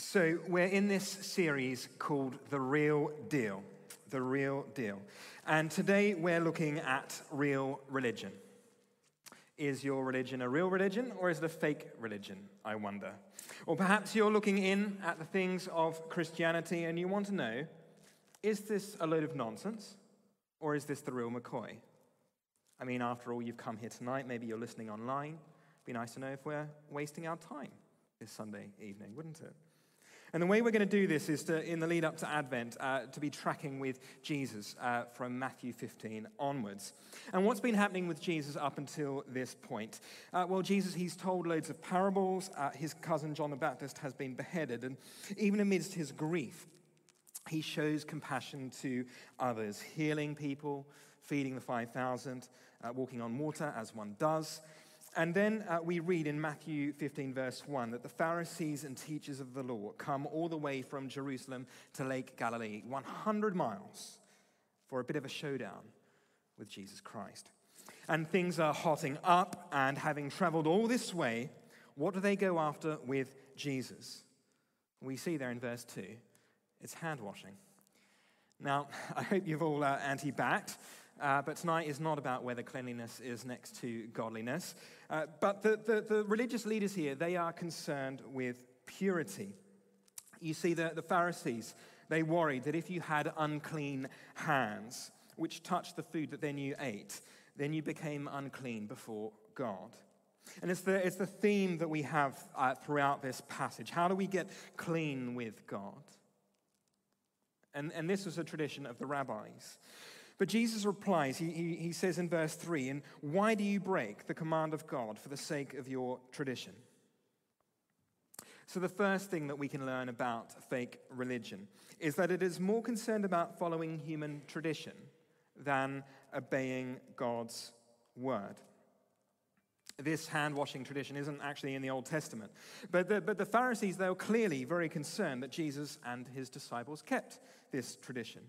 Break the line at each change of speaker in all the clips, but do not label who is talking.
So, we're in this series called The Real Deal. The Real Deal. And today we're looking at real religion. Is your religion a real religion or is it a fake religion, I wonder? Or perhaps you're looking in at the things of Christianity and you want to know is this a load of nonsense or is this the real McCoy? I mean, after all, you've come here tonight, maybe you're listening online. It'd be nice to know if we're wasting our time this Sunday evening, wouldn't it? And the way we're going to do this is to, in the lead up to Advent, uh, to be tracking with Jesus uh, from Matthew 15 onwards. And what's been happening with Jesus up until this point? Uh, well, Jesus, he's told loads of parables. Uh, his cousin John the Baptist has been beheaded. And even amidst his grief, he shows compassion to others, healing people, feeding the 5,000, uh, walking on water as one does. And then uh, we read in Matthew 15, verse 1, that the Pharisees and teachers of the law come all the way from Jerusalem to Lake Galilee, 100 miles, for a bit of a showdown with Jesus Christ. And things are hotting up, and having traveled all this way, what do they go after with Jesus? We see there in verse 2 it's hand washing. Now, I hope you've all uh, anti backed. Uh, but tonight is not about whether cleanliness is next to godliness. Uh, but the, the, the, religious leaders here, they are concerned with purity. You see, the, the Pharisees, they worried that if you had unclean hands, which touched the food that then you ate, then you became unclean before God. And it's the, it's the theme that we have uh, throughout this passage. How do we get clean with God? And, and this was a tradition of the rabbis. But Jesus replies, he, he, he, says in verse 3, and why do you break the command of God for the sake of your tradition? So, the first thing that we can learn about fake religion is that it is more concerned about following human tradition than obeying God's word. This hand washing tradition isn't actually in the Old Testament. But the, but the Pharisees, they were clearly very concerned that Jesus and his disciples kept this tradition.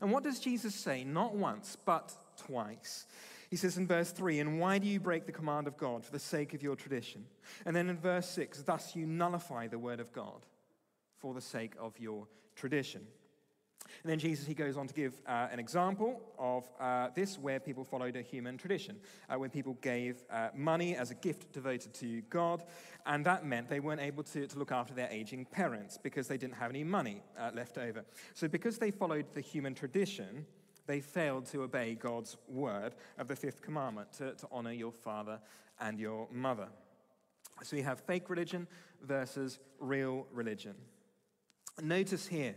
And what does Jesus say? Not once, but twice. He says in verse 3, And why do you break the command of God for the sake of your tradition? And then in verse 6, Thus you nullify the word of God for the sake of your tradition. And then Jesus, he goes on to give uh, an example of uh, this where people followed a human tradition, uh, when people gave uh, money as a gift devoted to God, and that meant they weren't able to, to look after their aging parents because they didn't have any money uh, left over. So, because they followed the human tradition, they failed to obey God's word of the fifth commandment to, to honor your father and your mother. So, we have fake religion versus real religion. Notice here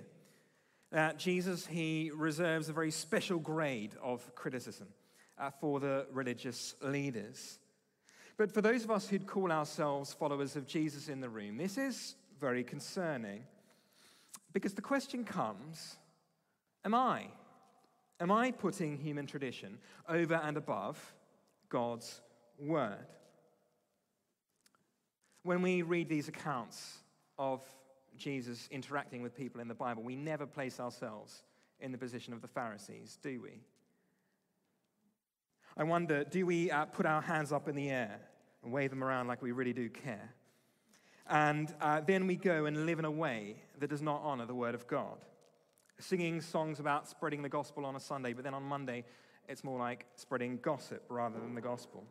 that Jesus, he reserves a very special grade of criticism uh, for the religious leaders. But for those of us who'd call ourselves followers of Jesus in the room, this is very concerning because the question comes Am I? Am I putting human tradition over and above God's word? When we read these accounts of Jesus interacting with people in the Bible, we never place ourselves in the position of the Pharisees, do we? I wonder, do we uh, put our hands up in the air and wave them around like we really do care? And uh, then we go and live in a way that does not honor the Word of God. Singing songs about spreading the gospel on a Sunday, but then on Monday, it's more like spreading gossip rather than the gospel.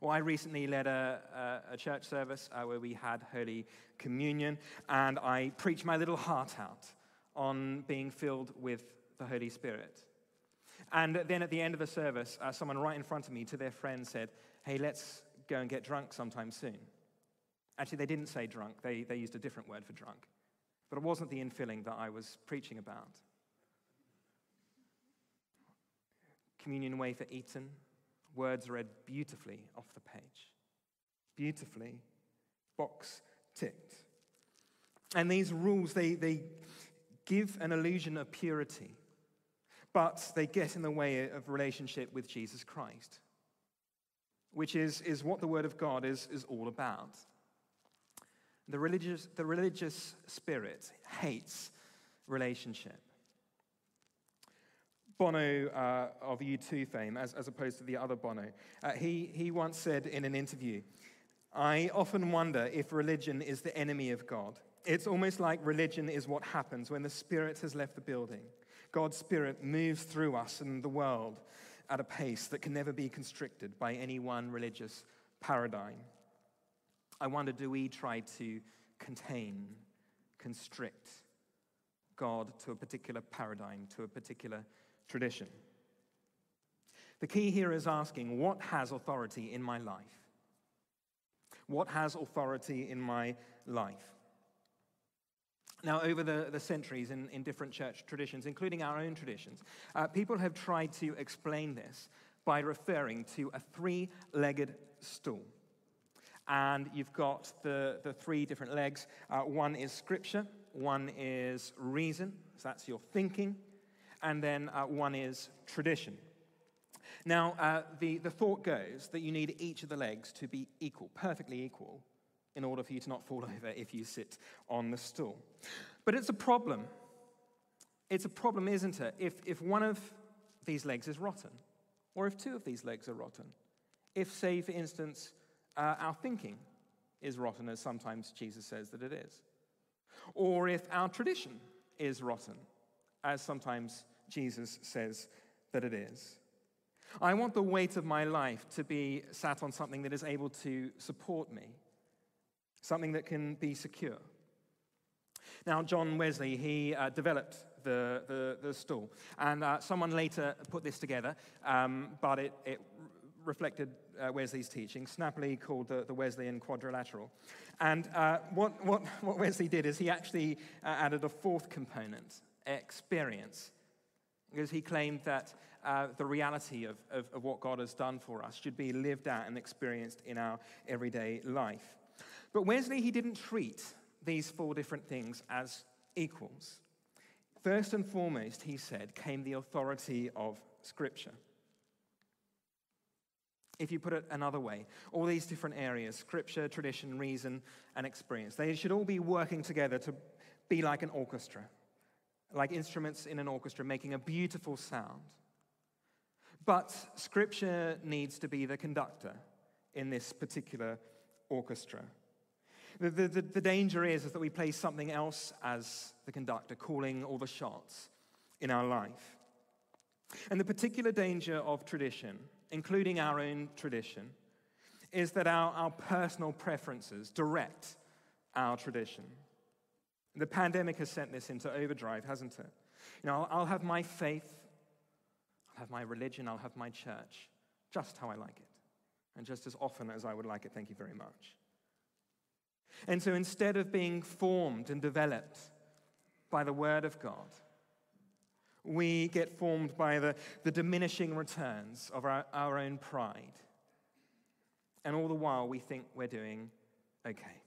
Well, I recently led a, a, a church service uh, where we had Holy Communion, and I preached my little heart out on being filled with the Holy Spirit. And then at the end of the service, uh, someone right in front of me to their friend said, Hey, let's go and get drunk sometime soon. Actually, they didn't say drunk, they, they used a different word for drunk. But it wasn't the infilling that I was preaching about. Communion wafer eaten, words read beautifully off the page. Beautifully, box ticked. And these rules, they, they give an illusion of purity, but they get in the way of relationship with Jesus Christ, which is, is what the Word of God is, is all about. The religious, the religious spirit hates relationship. Bono uh, of U2 fame, as, as opposed to the other Bono, uh, he, he once said in an interview, I often wonder if religion is the enemy of God. It's almost like religion is what happens when the Spirit has left the building. God's Spirit moves through us and the world at a pace that can never be constricted by any one religious paradigm. I wonder do we try to contain, constrict God to a particular paradigm, to a particular tradition? The key here is asking what has authority in my life? What has authority in my life? Now, over the, the centuries in, in different church traditions, including our own traditions, uh, people have tried to explain this by referring to a three legged stool. And you've got the, the three different legs. Uh, one is scripture, one is reason, so that's your thinking, and then uh, one is tradition. Now, uh, the, the thought goes that you need each of the legs to be equal, perfectly equal, in order for you to not fall over if you sit on the stool. But it's a problem. It's a problem, isn't it, if, if one of these legs is rotten, or if two of these legs are rotten. If, say, for instance, uh, our thinking is rotten, as sometimes Jesus says that it is, or if our tradition is rotten, as sometimes Jesus says that it is. I want the weight of my life to be sat on something that is able to support me, something that can be secure. Now, John Wesley, he uh, developed the, the, the, stool, and uh, someone later put this together, um, but it, it reflected uh, Wesley's teaching, snappily called the, the Wesleyan quadrilateral. And uh, what, what, what Wesley did is he actually uh, added a fourth component, experience, because he claimed that uh, the reality of, of, of what God has done for us should be lived out and experienced in our everyday life. But Wesley, he didn't treat these four different things as equals. First and foremost, he said, came the authority of Scripture. If you put it another way, all these different areas scripture, tradition, reason, and experience they should all be working together to be like an orchestra, like instruments in an orchestra making a beautiful sound. But Scripture needs to be the conductor in this particular orchestra. The, the, the, danger is, is that we play something else as the conductor, calling all the shots in our life. And the particular danger of tradition, including our own tradition, is that our, our personal preferences direct our tradition. The pandemic has sent this into overdrive, hasn't it? You know, I'll, I'll have my faith I'll have my religion, I'll have my church, just how I like it, and just as often as I would like it. Thank you very much. And so instead of being formed and developed by the Word of God, we get formed by the, the diminishing returns of our, our own pride. And all the while, we think we're doing okay.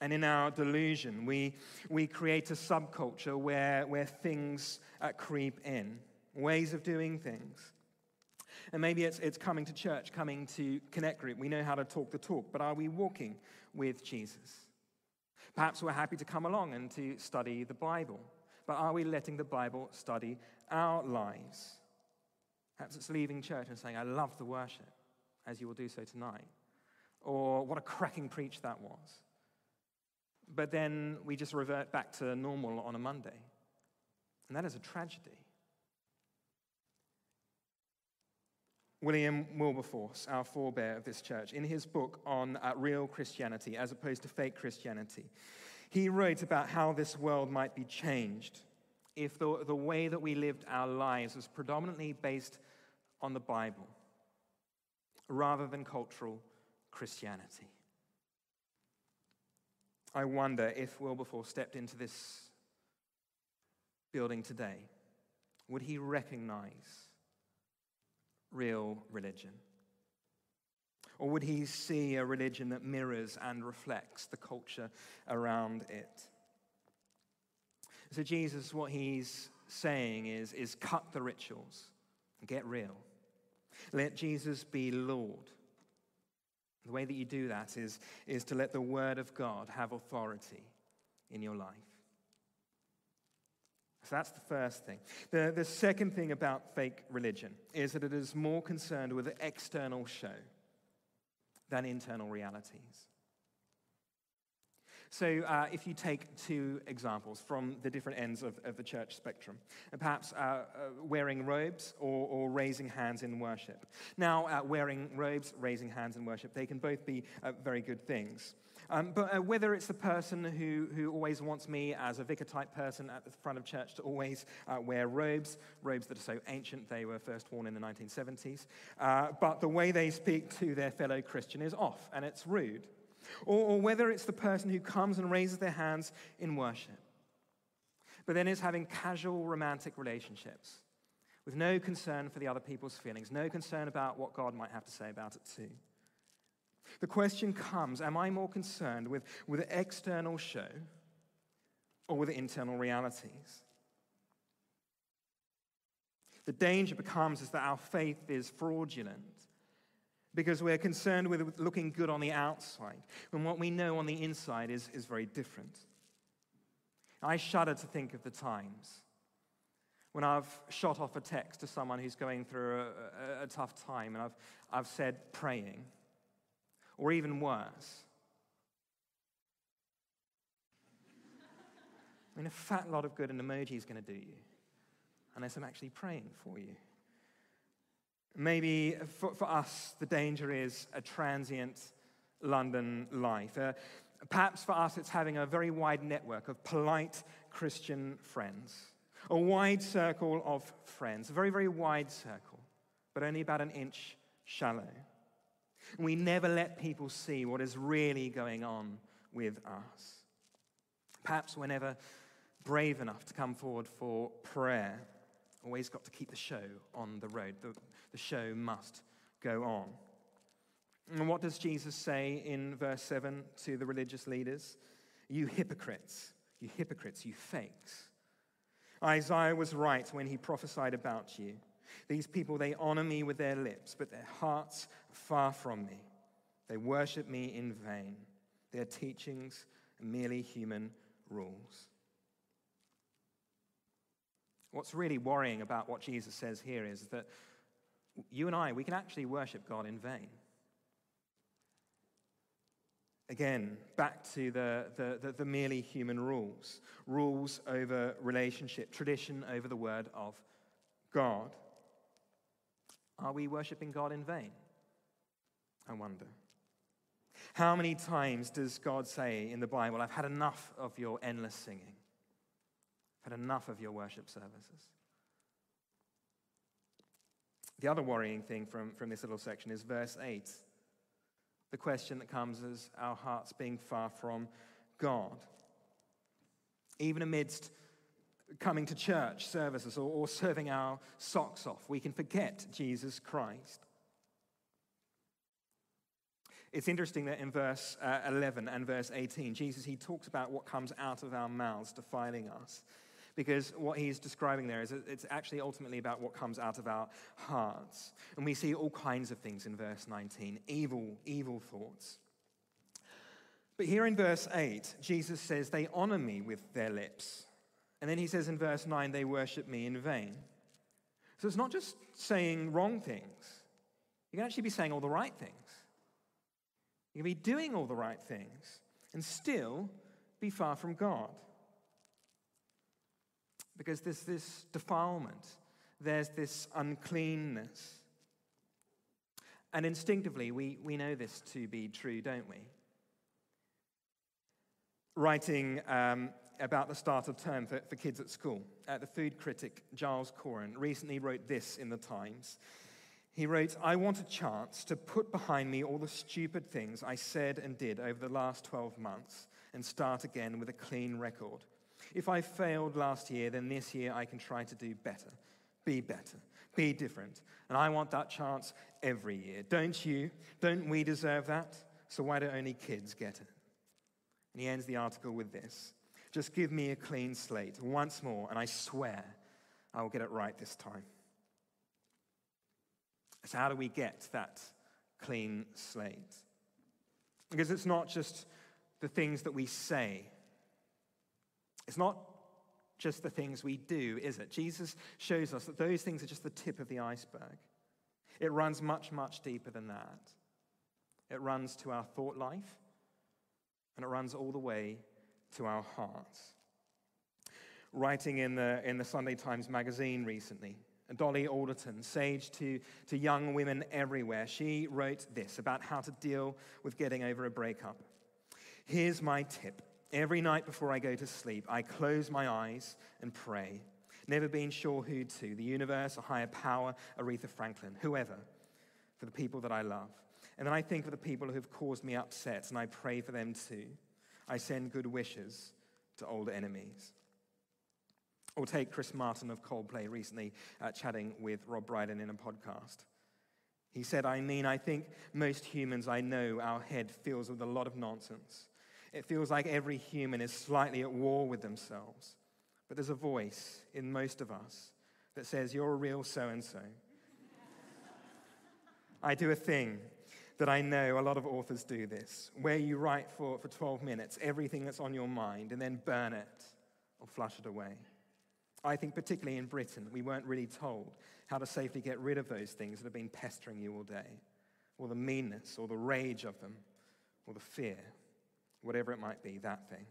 And in our delusion, we, we create a subculture where, where things uh, creep in ways of doing things. And maybe it's, it's coming to church, coming to Connect Group. We know how to talk the talk, but are we walking with Jesus? Perhaps we're happy to come along and to study the Bible, but are we letting the Bible study our lives? Perhaps it's leaving church and saying, I love the worship, as you will do so tonight. Or what a cracking preach that was. But then we just revert back to normal on a Monday. And that is a tragedy. William Wilberforce, our forebear of this church, in his book on uh, real Christianity as opposed to fake Christianity, he wrote about how this world might be changed if the, the way that we lived our lives was predominantly based on the Bible rather than cultural Christianity. I wonder if Wilberforce stepped into this building today, would he recognize real religion? Or would he see a religion that mirrors and reflects the culture around it? So, Jesus, what he's saying is, is cut the rituals, get real. Let Jesus be Lord. The way that you do that is, is to let the Word of God have authority in your life. So that's the first thing. The, the second thing about fake religion is that it is more concerned with external show. Than internal realities. So, uh, if you take two examples from the different ends of, of the church spectrum, uh, perhaps uh, uh, wearing robes or, or, raising hands in worship. Now, uh, wearing robes, raising hands in worship, they can both be uh, very good things. Um, but uh, whether it's the person who, who always wants me as a vicar type person at the front of church to always uh, wear robes, robes that are so ancient they were first worn in the 1970s, uh, but the way they speak to their fellow Christian is off and it's rude or, or whether it's the person who comes and raises their hands in worship, but then is having casual romantic relationships with no concern for the other people's feelings, no concern about what God might have to say about it too. The question comes Am I more concerned with, with the external show or with the internal realities? The danger becomes is that our faith is fraudulent because we're concerned with looking good on the outside when what we know on the inside is, is very different. I shudder to think of the times when I've shot off a text to someone who's going through a, a, a tough time and I've, I've said praying, or even worse. I mean, a fat lot of good an emoji is going to do you, unless I'm actually praying for you. Maybe for, for us, the danger is a transient London life. Uh, perhaps for us, it's having a very wide network of polite Christian friends, a wide circle of friends, a very, very wide circle, but only about an inch shallow. We never let people see what is really going on with us. Perhaps we're never brave enough to come forward for prayer always got to keep the show on the road. The, the show must go on. And what does Jesus say in verse 7 to the religious leaders? You hypocrites, you hypocrites, you fakes. Isaiah was right when he prophesied about you. These people, they honor me with their lips, but their hearts are far from me. They worship me in vain. Their teachings are merely human rules. What's really worrying about what Jesus says here is that you and I, we can actually worship God in vain. Again, back to the, the, the, the, merely human rules rules over relationship, tradition over the word of God. Are we worshiping God in vain? I wonder. How many times does God say in the Bible, I've had enough of your endless singing? I've had enough of your worship services. The other worrying thing from, from this little section is verse 8. The question that comes is our hearts being far from God. Even amidst coming to church services or, or serving our socks off, we can forget Jesus Christ. It's interesting that in verse uh, 11 and verse 18, Jesus, he talks about what comes out of our mouths defiling us because what he's describing there is it's actually ultimately about what comes out of our hearts. And we see all kinds of things in verse 19 evil, evil thoughts. But here in verse 8, Jesus says, They honor me with their lips. And then he says in verse 9, They worship me in vain. So it's not just saying wrong things, you can actually be saying all the right things. You can be doing all the right things and still be far from God because there's this defilement, there's this uncleanness. And instinctively, we, we know this to be true, don't we? Writing um, about the start of term for, for kids at school, uh, the food critic Giles Coren recently wrote this in the Times. He wrote, I want a chance to put behind me all the stupid things I said and did over the last 12 months and start again with a clean record. If I failed last year, then this year I can try to do better, be better, be different. And I want that chance every year. Don't you? Don't we deserve that? So why do only kids get it? And he ends the article with this Just give me a clean slate once more, and I swear I will get it right this time. So, how do we get that clean slate? Because it's not just the things that we say it's not just the things we do, is it? Jesus shows us that those things are just the tip of the iceberg. It runs much, much deeper than that. it runs to our thought life, and it runs all the way to our hearts. Writing in the, in the Sunday Times magazine recently, Dolly Alderton, sage to, to young women everywhere, she wrote this about how to deal with getting over a breakup. Here's my tip. Every night before I go to sleep, I close my eyes and pray, never being sure who to the universe, a higher power, Aretha Franklin, whoever, for the people that I love. And then I think of the people who have caused me upset, and I pray for them too. I send good wishes to old enemies. Or take Chris Martin of Coldplay recently uh, chatting with Rob Brydon in a podcast. He said, I mean, I think most humans I know, our head fills with a lot of nonsense. It feels like every human is slightly at war with themselves. But there's a voice in most of us that says, You're a real so and so. I do a thing that I know a lot of authors do this, where you write for, for 12 minutes everything that's on your mind and then burn it or flush it away. I think, particularly in Britain, we weren't really told how to safely get rid of those things that have been pestering you all day, or the meanness, or the rage of them, or the fear, whatever it might be, that thing.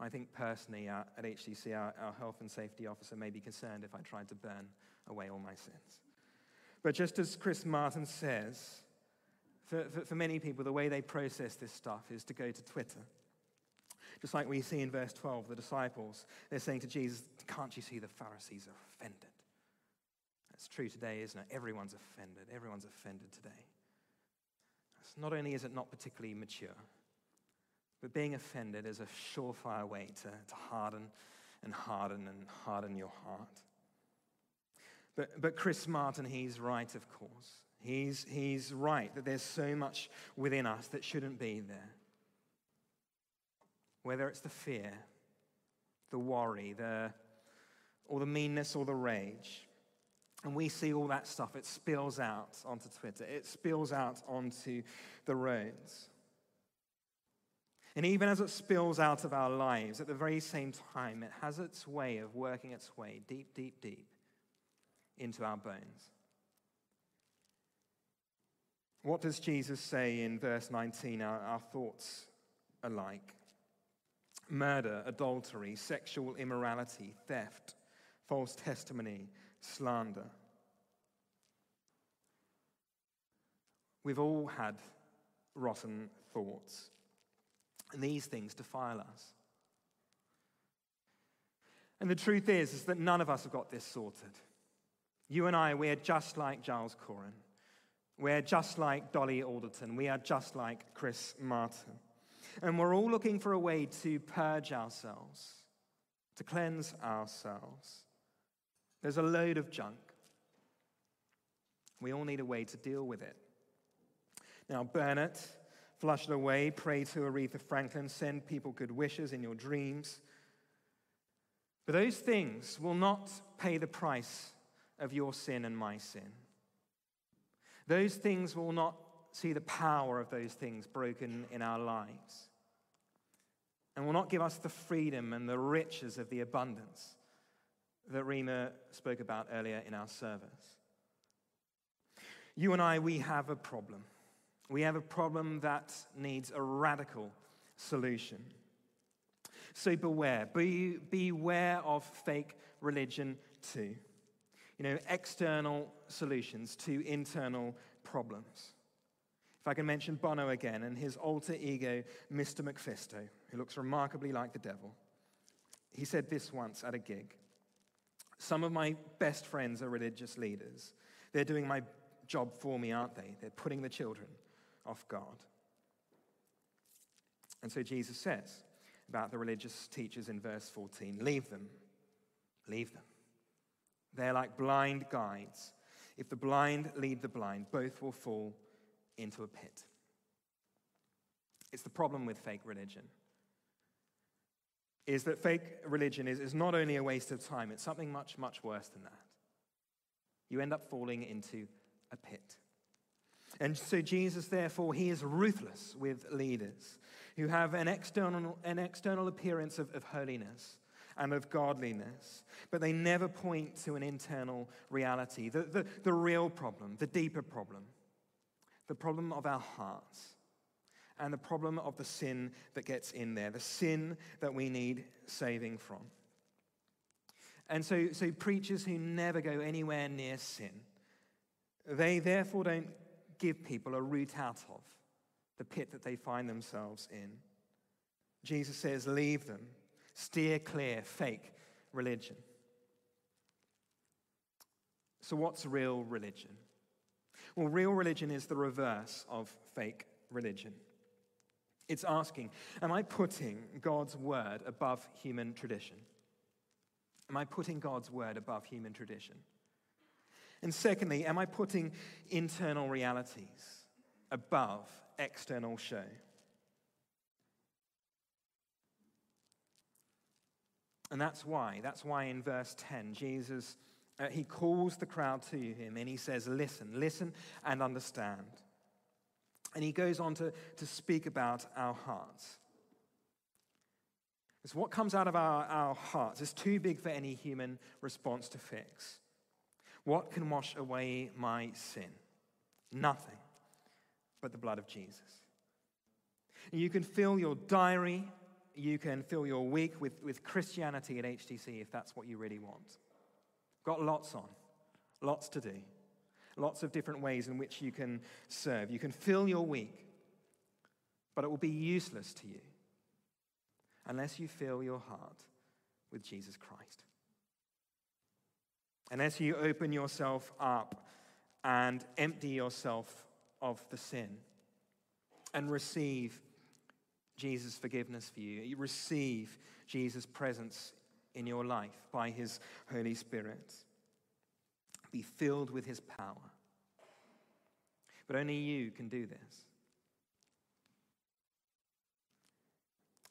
I think personally uh, at HTC, our, our health and safety officer may be concerned if I tried to burn away all my sins. But just as Chris Martin says, for, for, for, many people, the way they process this stuff is to go to Twitter. Just like we see in verse 12, the disciples, they're saying to Jesus, Can't you see the Pharisees are offended? That's true today, isn't it? Everyone's offended. Everyone's offended today. It's not only is it not particularly mature, but being offended is a surefire way to, to harden and harden and harden your heart. But, but Chris Martin, he's right, of course. He's, he's right that there's so much within us that shouldn't be there. Whether it's the fear, the worry, the, or the meanness or the rage. And we see all that stuff. It spills out onto Twitter, it spills out onto the roads. And even as it spills out of our lives, at the very same time, it has its way of working its way deep, deep, deep into our bones. What does Jesus say in verse 19? Our, our thoughts are like murder, adultery, sexual immorality, theft, false testimony, slander. We've all had rotten thoughts, and these things defile us. And the truth is, is that none of us have got this sorted. You and I, we're just like Giles Coren. We're just like Dolly Alderton. We are just like Chris Martin. And we're all looking for a way to purge ourselves, to cleanse ourselves. There's a load of junk. We all need a way to deal with it. Now, burn it, flush it away, pray to Aretha Franklin, send people good wishes in your dreams. But those things will not pay the price of your sin and my sin. Those things will not see the power of those things broken in our lives and will not give us the freedom and the riches of the abundance that Rima spoke about earlier in our service. You and I, we have a problem. We have a problem that needs a radical solution. So beware. Be, beware of fake religion too you know, external solutions to internal problems. If I can mention Bono again and his alter ego, Mr. MacPhisto, who looks remarkably like the devil. He said this once at a gig Some of my best friends are religious leaders. They're doing my job for me, aren't they? They're putting the children off God. And so Jesus says about the religious teachers in verse 14 leave them, leave them. They're like blind guides. If the blind lead the blind, both will fall into a pit. It's the problem with fake religion. Is that fake religion is, is not only a waste of time, it's something much, much worse than that. You end up falling into a pit. And so, Jesus, therefore, he is ruthless with leaders who have an external, an external appearance of, of holiness and of godliness, but they never point to an internal reality, the, the, the real problem, the deeper problem, the problem of our hearts, and the problem of the sin that gets in there, the sin that we need saving from. And so, so preachers who never go anywhere near sin, they therefore don't give people a route out of the pit that they find themselves in. Jesus says, leave them, steer clear, fake religion. So, what's real religion? Well, real religion is the reverse of fake religion. It's asking, Am I putting God's word above human tradition? Am I putting God's word above human tradition? And secondly, am I putting internal realities above external show? And that's why, that's why in verse 10, Jesus, uh, he calls the crowd to him and he says, Listen, listen and understand. And he goes on to, to speak about our hearts. Because what comes out of our, our hearts is too big for any human response to fix. What can wash away my sin? Nothing but the blood of Jesus. And You can fill your diary, you can fill your week with, with Christianity at HTC if that's what you really want. Got lots on, lots to do, lots of different ways in which you can serve. You can fill your week, but it will be useless to you unless you fill your heart with Jesus Christ. Unless you open yourself up and empty yourself of the sin and receive Jesus' forgiveness for you, you receive Jesus' presence in your life by his Holy Spirit. Be filled with his power. But only you can do this.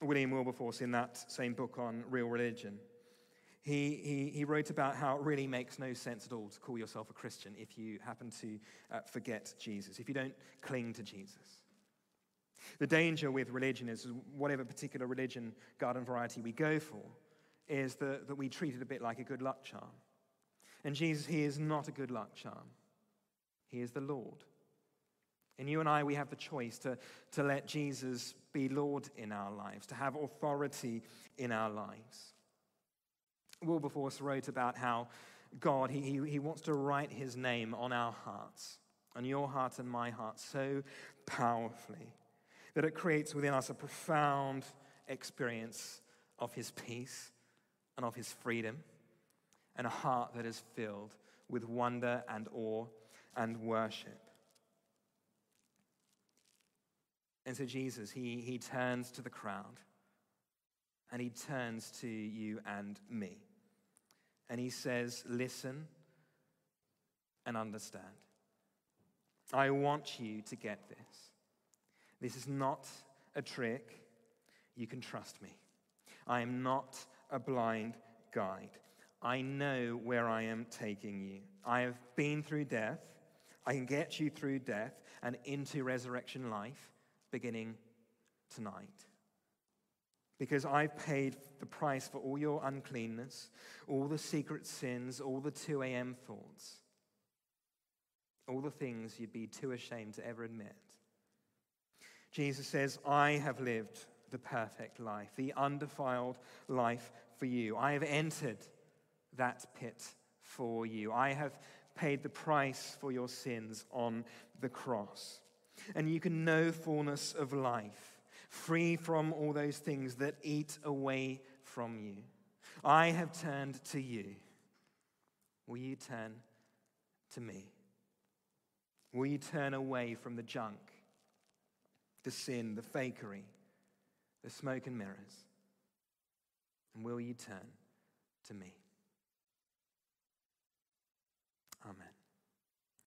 William Wilberforce, in that same book on real religion, he, he, he wrote about how it really makes no sense at all to call yourself a Christian if you happen to uh, forget Jesus, if you don't cling to Jesus. The danger with religion is whatever particular religion, garden variety we go for, is that, that we treat it a bit like a good luck charm. And Jesus, He is not a good luck charm, He is the Lord. And you and I, we have the choice to, to let Jesus be Lord in our lives, to have authority in our lives. Wilberforce wrote about how God, he, he, he wants to write his name on our hearts, on your heart and my heart, so powerfully that it creates within us a profound experience of his peace and of his freedom, and a heart that is filled with wonder and awe and worship. And so Jesus, he, he turns to the crowd and he turns to you and me. And he says, Listen and understand. I want you to get this. This is not a trick. You can trust me. I am not a blind guide. I know where I am taking you. I have been through death. I can get you through death and into resurrection life beginning tonight. Because I've paid the price for all your uncleanness, all the secret sins, all the 2 a.m. thoughts, all the things you'd be too ashamed to ever admit. Jesus says, I have lived the perfect life, the undefiled life for you. I have entered that pit for you. I have paid the price for your sins on the cross and you can know fullness of life, free from all those things that eat away from you. I have turned to you. Will you turn to me? Will you turn away from the junk, the sin, the fakery, the smoke and mirrors? And will you turn to me?